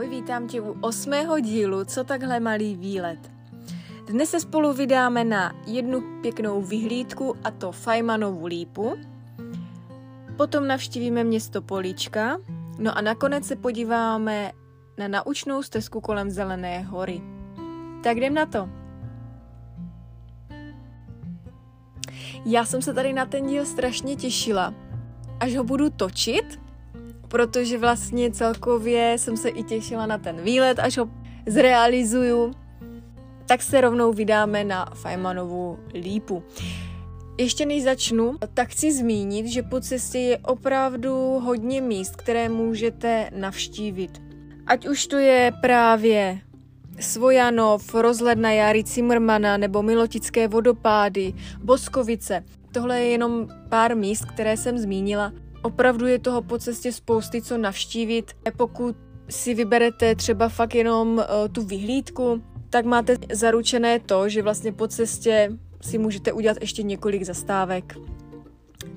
Ahoj, vítám tě u osmého dílu Co takhle malý výlet. Dnes se spolu vydáme na jednu pěknou vyhlídku a to Fajmanovu lípu. Potom navštívíme město Políčka. No a nakonec se podíváme na naučnou stezku kolem Zelené hory. Tak jdem na to. Já jsem se tady na ten díl strašně těšila. Až ho budu točit, protože vlastně celkově jsem se i těšila na ten výlet, až ho zrealizuju, tak se rovnou vydáme na Fajmanovu lípu. Ještě než začnu, tak chci zmínit, že po cestě je opravdu hodně míst, které můžete navštívit. Ať už to je právě Svojanov, rozhled na Jary Cimrmana nebo Milotické vodopády, Boskovice. Tohle je jenom pár míst, které jsem zmínila. Opravdu je toho po cestě spousty, co navštívit. Pokud si vyberete třeba fakt jenom uh, tu vyhlídku, tak máte zaručené to, že vlastně po cestě si můžete udělat ještě několik zastávek.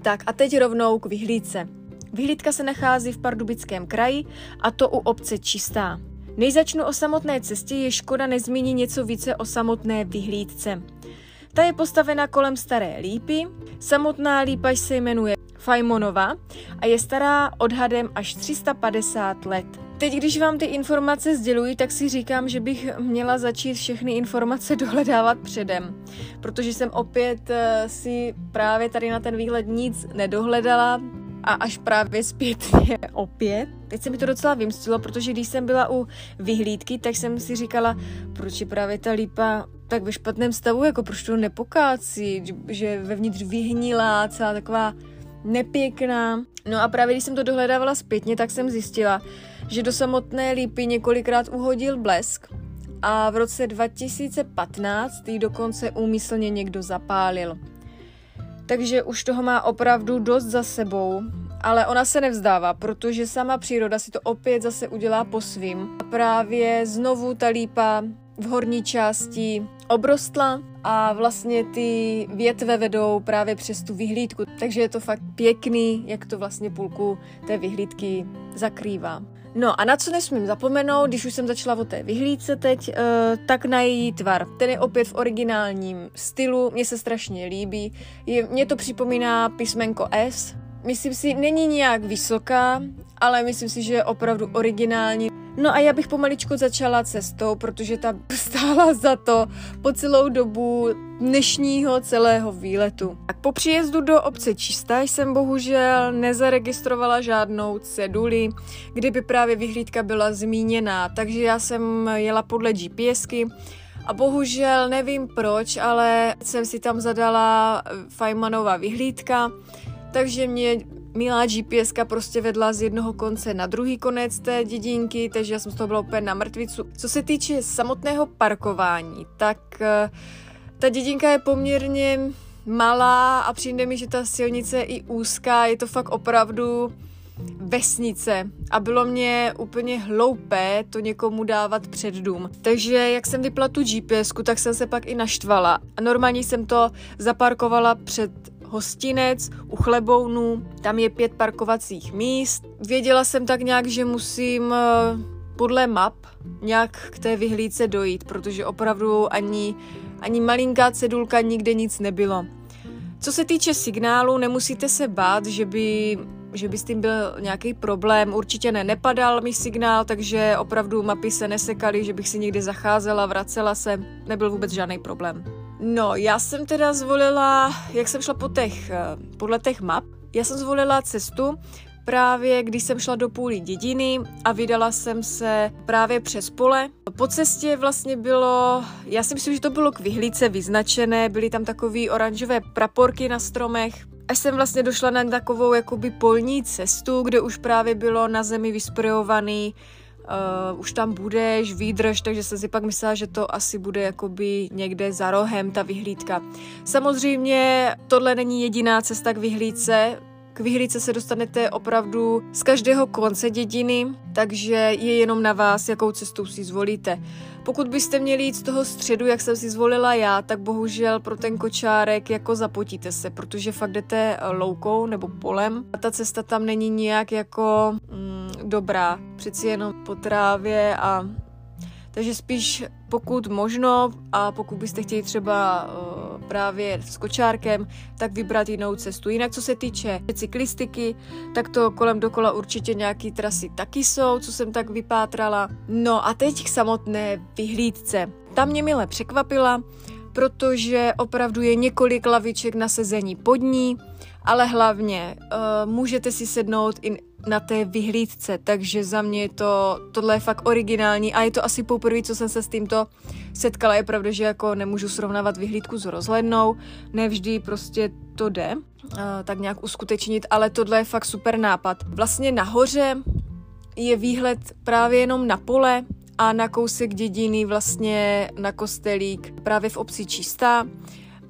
Tak a teď rovnou k vyhlídce. Vyhlídka se nachází v Pardubickém kraji a to u obce Čistá. Než začnu o samotné cestě, je škoda nezmínit něco více o samotné vyhlídce. Ta je postavena kolem staré lípy. Samotná lípa se jmenuje Fajmonova a je stará odhadem až 350 let. Teď, když vám ty informace sděluji, tak si říkám, že bych měla začít všechny informace dohledávat předem, protože jsem opět uh, si právě tady na ten výhled nic nedohledala, a až právě zpětně opět. Teď se mi to docela vymstilo, protože když jsem byla u vyhlídky, tak jsem si říkala, proč je právě ta lípa tak ve špatném stavu, jako proč to nepokácí, že vevnitř vyhnila, celá taková nepěkná. No a právě když jsem to dohledávala zpětně, tak jsem zjistila, že do samotné lípy několikrát uhodil blesk a v roce 2015 ji dokonce úmyslně někdo zapálil. Takže už toho má opravdu dost za sebou, ale ona se nevzdává, protože sama příroda si to opět zase udělá po svým. A právě znovu ta lípa v horní části obrostla a vlastně ty větve vedou právě přes tu vyhlídku, takže je to fakt pěkný, jak to vlastně půlku té vyhlídky zakrývá. No a na co nesmím zapomenout, když už jsem začala o té vyhlídce teď, uh, tak na její tvar. Ten je opět v originálním stylu, mně se strašně líbí. Je, mě to připomíná písmenko S. Myslím si, není nějak vysoká, ale myslím si, že je opravdu originální. No a já bych pomaličku začala cestou, protože ta stála za to po celou dobu dnešního celého výletu. Tak po příjezdu do obce Čistá jsem bohužel nezaregistrovala žádnou ceduli, kdyby právě vyhlídka byla zmíněná, takže já jsem jela podle GPSky a bohužel nevím proč, ale jsem si tam zadala Feynmanova vyhlídka, takže mě milá GPS prostě vedla z jednoho konce na druhý konec té dědinky, takže já jsem z toho byla úplně na mrtvicu. Co se týče samotného parkování, tak uh, ta dědinka je poměrně malá a přijde mi, že ta silnice je i úzká, je to fakt opravdu vesnice a bylo mě úplně hloupé to někomu dávat před dům. Takže jak jsem vypla tu gps tak jsem se pak i naštvala. A normálně jsem to zaparkovala před hostinec u Chlebounů, tam je pět parkovacích míst. Věděla jsem tak nějak, že musím eh, podle map nějak k té vyhlídce dojít, protože opravdu ani ani malinká cedulka, nikde nic nebylo. Co se týče signálu, nemusíte se bát, že by, že by s tím byl nějaký problém. Určitě ne, nepadal mi signál, takže opravdu mapy se nesekaly, že bych si někde zacházela, vracela se, nebyl vůbec žádný problém. No, já jsem teda zvolila, jak jsem šla po těch, eh, podle těch map, já jsem zvolila cestu, právě když jsem šla do půly dědiny a vydala jsem se právě přes pole. Po cestě vlastně bylo, já si myslím, že to bylo k vyhlídce vyznačené, byly tam takové oranžové praporky na stromech. A jsem vlastně došla na takovou jakoby polní cestu, kde už právě bylo na zemi vysprejovaný Uh, už tam budeš, výdrž, takže jsem si pak myslela, že to asi bude jakoby někde za rohem ta vyhlídka. Samozřejmě tohle není jediná cesta k vyhlídce, k vyhlídce se dostanete opravdu z každého konce dědiny, takže je jenom na vás, jakou cestou si zvolíte. Pokud byste měli jít z toho středu, jak jsem si zvolila já, tak bohužel pro ten kočárek jako zapotíte se, protože fakt jdete loukou nebo polem a ta cesta tam není nijak jako mm, dobrá. Přeci jenom po trávě a takže spíš pokud možno a pokud byste chtěli třeba uh, právě s kočárkem, tak vybrat jinou cestu. Jinak co se týče cyklistiky, tak to kolem dokola určitě nějaký trasy taky jsou, co jsem tak vypátrala. No a teď k samotné vyhlídce. Ta mě mile překvapila, protože opravdu je několik laviček na sezení pod ní, ale hlavně uh, můžete si sednout i na té vyhlídce, takže za mě je to, tohle je fakt originální a je to asi poprvé, co jsem se s tímto setkala. Je pravda, že jako nemůžu srovnávat vyhlídku s rozhlednou, nevždy prostě to jde uh, tak nějak uskutečnit, ale tohle je fakt super nápad. Vlastně nahoře je výhled právě jenom na pole a na kousek dědiny vlastně na kostelík právě v obci Čistá.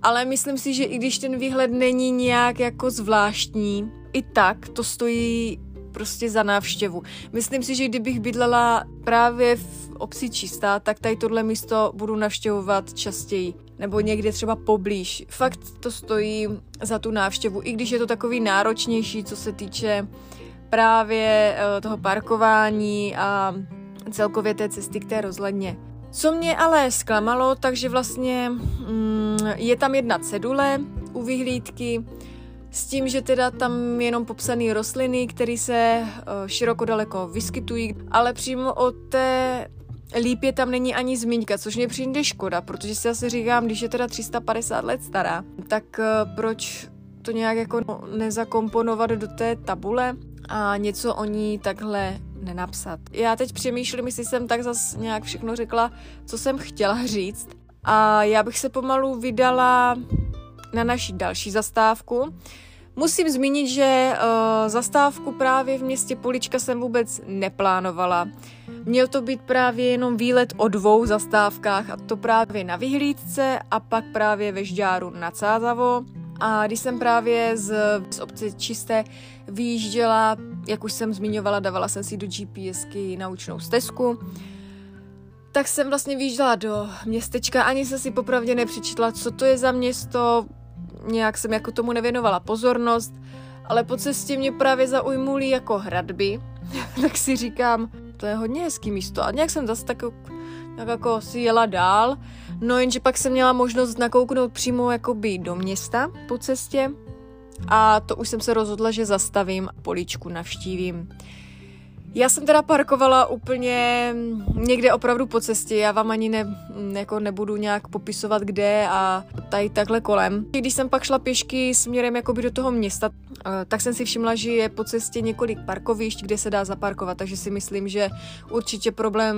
Ale myslím si, že i když ten výhled není nějak jako zvláštní, i tak to stojí prostě za návštěvu. Myslím si, že kdybych bydlela právě v obci Čistá, tak tady tohle místo budu navštěvovat častěji nebo někde třeba poblíž. Fakt to stojí za tu návštěvu, i když je to takový náročnější, co se týče právě eh, toho parkování a celkově té cesty k té rozhledně. Co mě ale zklamalo, takže vlastně mm, je tam jedna cedule u vyhlídky, s tím, že teda tam jenom popsané rostliny, které se uh, široko daleko vyskytují, ale přímo o té lípě tam není ani zmínka, což mě přijde škoda, protože si asi říkám, když je teda 350 let stará, tak uh, proč to nějak jako nezakomponovat do té tabule a něco o ní takhle nenapsat. Já teď přemýšlím, jestli jsem tak zas nějak všechno řekla, co jsem chtěla říct. A já bych se pomalu vydala na naši další zastávku. Musím zmínit, že uh, zastávku právě v městě Polička jsem vůbec neplánovala. Měl to být právě jenom výlet o dvou zastávkách, a to právě na Vyhlídce a pak právě ve Žďáru na Cázavo. A když jsem právě z, z obce Čisté vyjížděla, jak už jsem zmiňovala, dávala jsem si do GPSky naučnou stezku, tak jsem vlastně vyjížděla do městečka, ani jsem si popravdě nepřečetla, co to je za město, nějak jsem jako tomu nevěnovala pozornost, ale po cestě mě právě zaujmuly jako hradby, tak si říkám, to je hodně hezký místo. A nějak jsem zase tak tak jako si jela dál, no jenže pak jsem měla možnost nakouknout přímo jakoby do města po cestě a to už jsem se rozhodla, že zastavím a políčku navštívím. Já jsem teda parkovala úplně někde opravdu po cestě, já vám ani ne, jako nebudu nějak popisovat kde a tady takhle kolem. Když jsem pak šla pěšky směrem jakoby do toho města, eh, tak jsem si všimla, že je po cestě několik parkovišť, kde se dá zaparkovat, takže si myslím, že určitě problém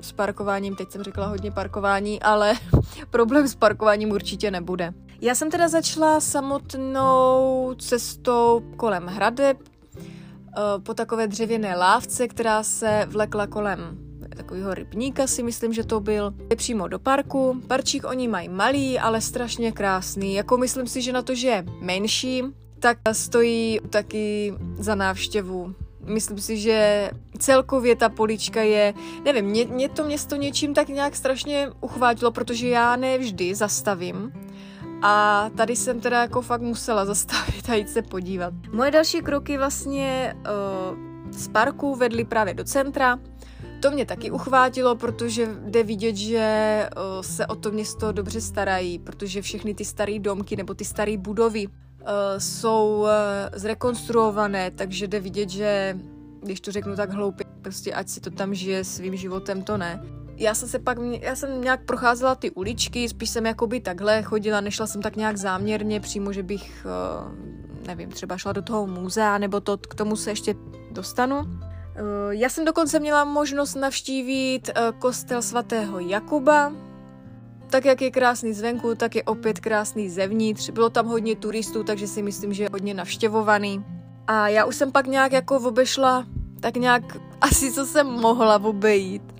s parkováním, teď jsem řekla hodně parkování, ale problém s parkováním určitě nebude. Já jsem teda začala samotnou cestou kolem hradeb, po takové dřevěné lávce, která se vlekla kolem takového rybníka si myslím, že to byl. Je přímo do parku. Parčík oni mají malý, ale strašně krásný. Jako myslím si, že na to, že je menší, tak stojí taky za návštěvu. Myslím si, že celkově ta polička je, nevím, mě, mě to město něčím tak nějak strašně uchvátilo, protože já nevždy zastavím a tady jsem teda jako fakt musela zastavit a jít se podívat. Moje další kroky vlastně uh, z parku vedly právě do centra. To mě taky uchvátilo, protože jde vidět, že uh, se o to město dobře starají, protože všechny ty staré domky nebo ty staré budovy uh, jsou uh, zrekonstruované, takže jde vidět, že když to řeknu tak hloupě, prostě ať si to tam žije svým životem, to ne já jsem se pak, já jsem nějak procházela ty uličky, spíš jsem jakoby takhle chodila, nešla jsem tak nějak záměrně přímo, že bych, eh, nevím, třeba šla do toho muzea, nebo to, k tomu se ještě dostanu. Eh, já jsem dokonce měla možnost navštívit eh, kostel svatého Jakuba, tak jak je krásný zvenku, tak je opět krásný zevnitř. Bylo tam hodně turistů, takže si myslím, že je hodně navštěvovaný. A já už jsem pak nějak jako obešla, tak nějak asi co jsem mohla obejít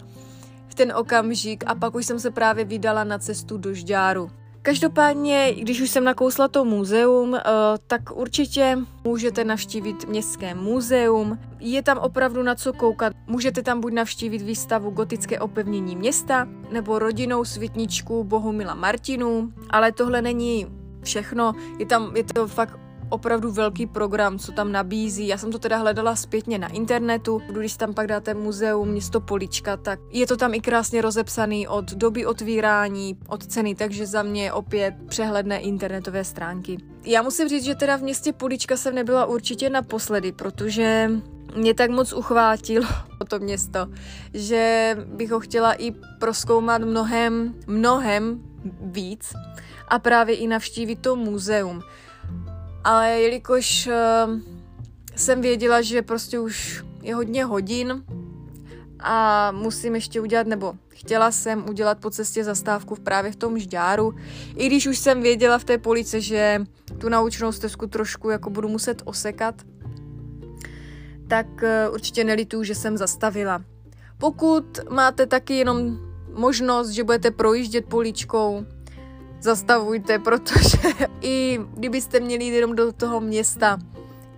ten okamžik a pak už jsem se právě vydala na cestu do Žďáru. Každopádně, když už jsem nakousla to muzeum, eh, tak určitě můžete navštívit Městské muzeum. Je tam opravdu na co koukat. Můžete tam buď navštívit výstavu Gotické opevnění města, nebo rodinnou světničku Bohumila Martinu, ale tohle není všechno. Je tam, je to fakt opravdu velký program, co tam nabízí. Já jsem to teda hledala zpětně na internetu. Když tam pak dáte muzeum město Polička, tak je to tam i krásně rozepsaný od doby otvírání, od ceny, takže za mě opět přehledné internetové stránky. Já musím říct, že teda v městě Polička jsem nebyla určitě naposledy, protože mě tak moc uchvátilo to město, že bych ho chtěla i proskoumat mnohem, mnohem víc a právě i navštívit to muzeum ale jelikož uh, jsem věděla, že prostě už je hodně hodin a musím ještě udělat, nebo chtěla jsem udělat po cestě zastávku právě v tom žďáru, i když už jsem věděla v té police, že tu naučnou stezku trošku jako budu muset osekat, tak uh, určitě nelituju, že jsem zastavila. Pokud máte taky jenom možnost, že budete projíždět poličkou, zastavujte, protože i kdybyste měli jít jenom do toho města,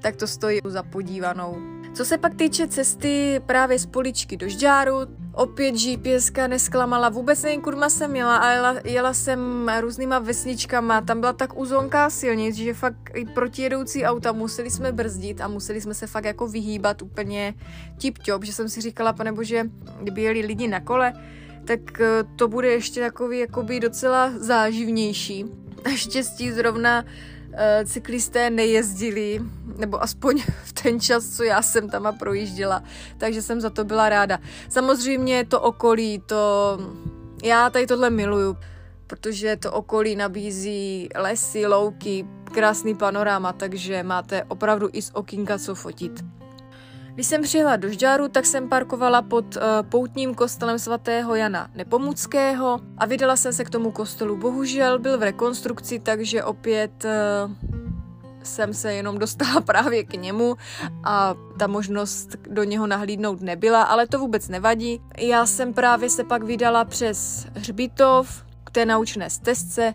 tak to stojí za podívanou. Co se pak týče cesty právě z poličky do Žďáru, opět GPS nesklamala, vůbec nevím, kudy jsem jela, ale jela, jela jsem různýma vesničkama, tam byla tak uzonká silnic, že fakt i protijedoucí auta museli jsme brzdit a museli jsme se fakt jako vyhýbat úplně tip-top, že jsem si říkala, pane bože, kdyby jeli lidi na kole, tak eh, to bude ještě takový jakoby docela záživnější. Naštěstí zrovna uh, cyklisté nejezdili, nebo aspoň v ten čas, co já jsem tam a projížděla, takže jsem za to byla ráda. Samozřejmě to okolí, to... Já tady tohle miluju, protože to okolí nabízí lesy, louky, krásný panorama, takže máte opravdu i z okýnka co fotit. Když jsem přijela do Žďáru, tak jsem parkovala pod uh, poutním kostelem svatého Jana Nepomuckého a vydala jsem se k tomu kostelu. Bohužel byl v rekonstrukci, takže opět uh, jsem se jenom dostala právě k němu a ta možnost do něho nahlídnout nebyla, ale to vůbec nevadí. Já jsem právě se pak vydala přes Hřbitov k té naučné stezce,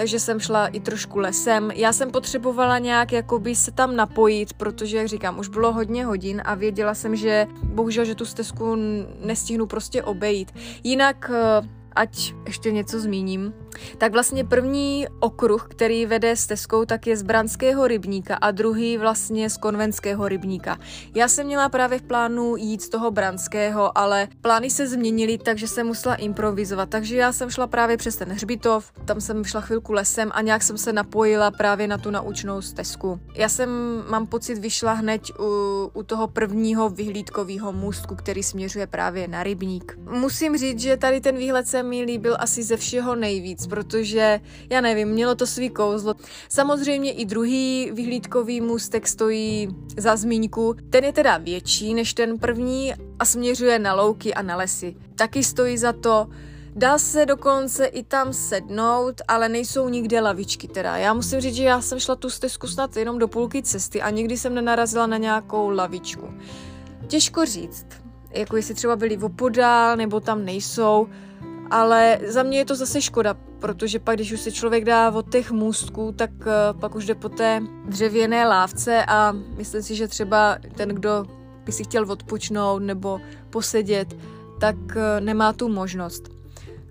takže jsem šla i trošku lesem. Já jsem potřebovala nějak jakoby se tam napojit, protože, jak říkám, už bylo hodně hodin a věděla jsem, že bohužel, že tu stezku nestihnu prostě obejít. Jinak eh, ať ještě něco zmíním, tak vlastně první okruh, který vede stezkou, tak je z Branského rybníka a druhý vlastně z Konvenského rybníka. Já jsem měla právě v plánu jít z toho Branského, ale plány se změnily, takže jsem musela improvizovat. Takže já jsem šla právě přes ten hřbitov, tam jsem šla chvilku lesem a nějak jsem se napojila právě na tu naučnou stezku. Já jsem, mám pocit, vyšla hned u, u toho prvního vyhlídkového můstku, který směřuje právě na rybník. Musím říct, že tady ten výhled se mi líbil asi ze všeho nejvíc, protože, já nevím, mělo to svý kouzlo. Samozřejmě i druhý vyhlídkový můstek stojí za zmínku. Ten je teda větší než ten první a směřuje na louky a na lesy. Taky stojí za to, Dá se dokonce i tam sednout, ale nejsou nikde lavičky teda. Já musím říct, že já jsem šla tu stezku snad jenom do půlky cesty a nikdy jsem nenarazila na nějakou lavičku. Těžko říct, jako jestli třeba byli opodál nebo tam nejsou, ale za mě je to zase škoda, protože pak, když už se člověk dá od těch můstků, tak uh, pak už jde po té dřevěné lávce a myslím si, že třeba ten, kdo by si chtěl odpočnout nebo posedět, tak uh, nemá tu možnost.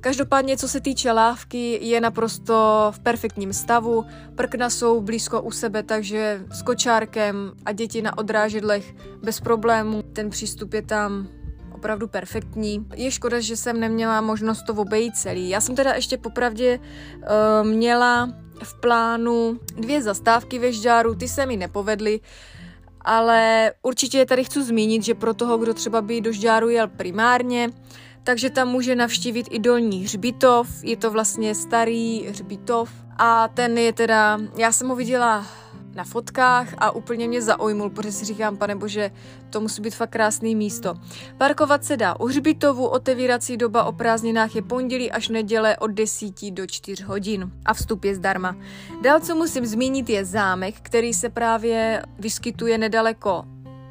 Každopádně, co se týče lávky, je naprosto v perfektním stavu. Prkna jsou blízko u sebe, takže s kočárkem a děti na odrážedlech bez problémů. Ten přístup je tam opravdu perfektní. Je škoda, že jsem neměla možnost to obejít celý. Já jsem teda ještě popravdě uh, měla v plánu dvě zastávky ve Žďáru, ty se mi nepovedly, ale určitě tady chci zmínit, že pro toho, kdo třeba by do Žďáru jel primárně, takže tam může navštívit i dolní hřbitov, je to vlastně starý hřbitov a ten je teda, já jsem ho viděla na fotkách a úplně mě zaujmul, protože si říkám, pane bože, to musí být fakt krásný místo. Parkovat se dá u hřbitovu, otevírací doba o prázdninách je pondělí až neděle od 10 do 4 hodin a vstup je zdarma. Dál, co musím zmínit, je zámek, který se právě vyskytuje nedaleko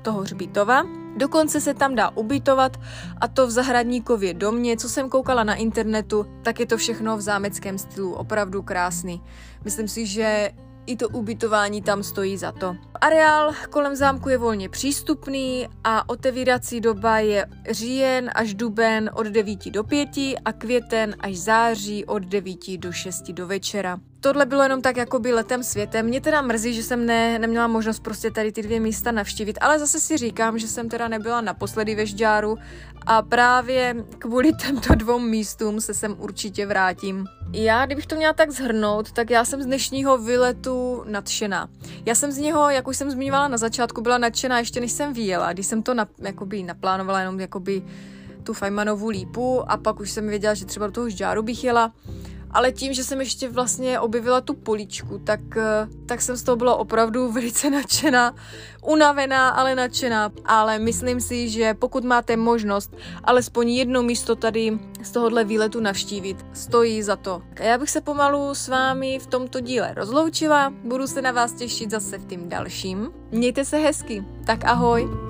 toho hřbitova Dokonce se tam dá ubytovat a to v zahradníkově domě, co jsem koukala na internetu, tak je to všechno v zámeckém stylu, opravdu krásný. Myslím si, že i to ubytování tam stojí za to. Areál kolem zámku je volně přístupný a otevírací doba je říjen až duben od 9 do 5 a květen až září od 9 do 6 do večera. Tohle bylo jenom tak jako by letem světem. Mě teda mrzí, že jsem ne, neměla možnost prostě tady ty dvě místa navštívit, ale zase si říkám, že jsem teda nebyla naposledy ve Žďáru a právě kvůli těmto dvou místům se sem určitě vrátím. Já, kdybych to měla tak zhrnout, tak já jsem z dnešního výletu nadšená. Já jsem z něho, jak už jsem zmiňovala na začátku, byla nadšená ještě než jsem vyjela, když jsem to na, jakoby naplánovala jenom jakoby tu Fajmanovou lípu a pak už jsem věděla, že třeba do toho žďáru bych jela ale tím, že jsem ještě vlastně objevila tu poličku, tak, eh, tak jsem z toho byla opravdu velice nadšená, unavená, ale nadšená. Ale myslím si, že pokud máte možnost alespoň jedno místo tady z tohohle výletu navštívit, stojí za to. A já bych se pomalu s vámi v tomto díle rozloučila, budu se na vás těšit zase v tím dalším. Mějte se hezky, tak ahoj!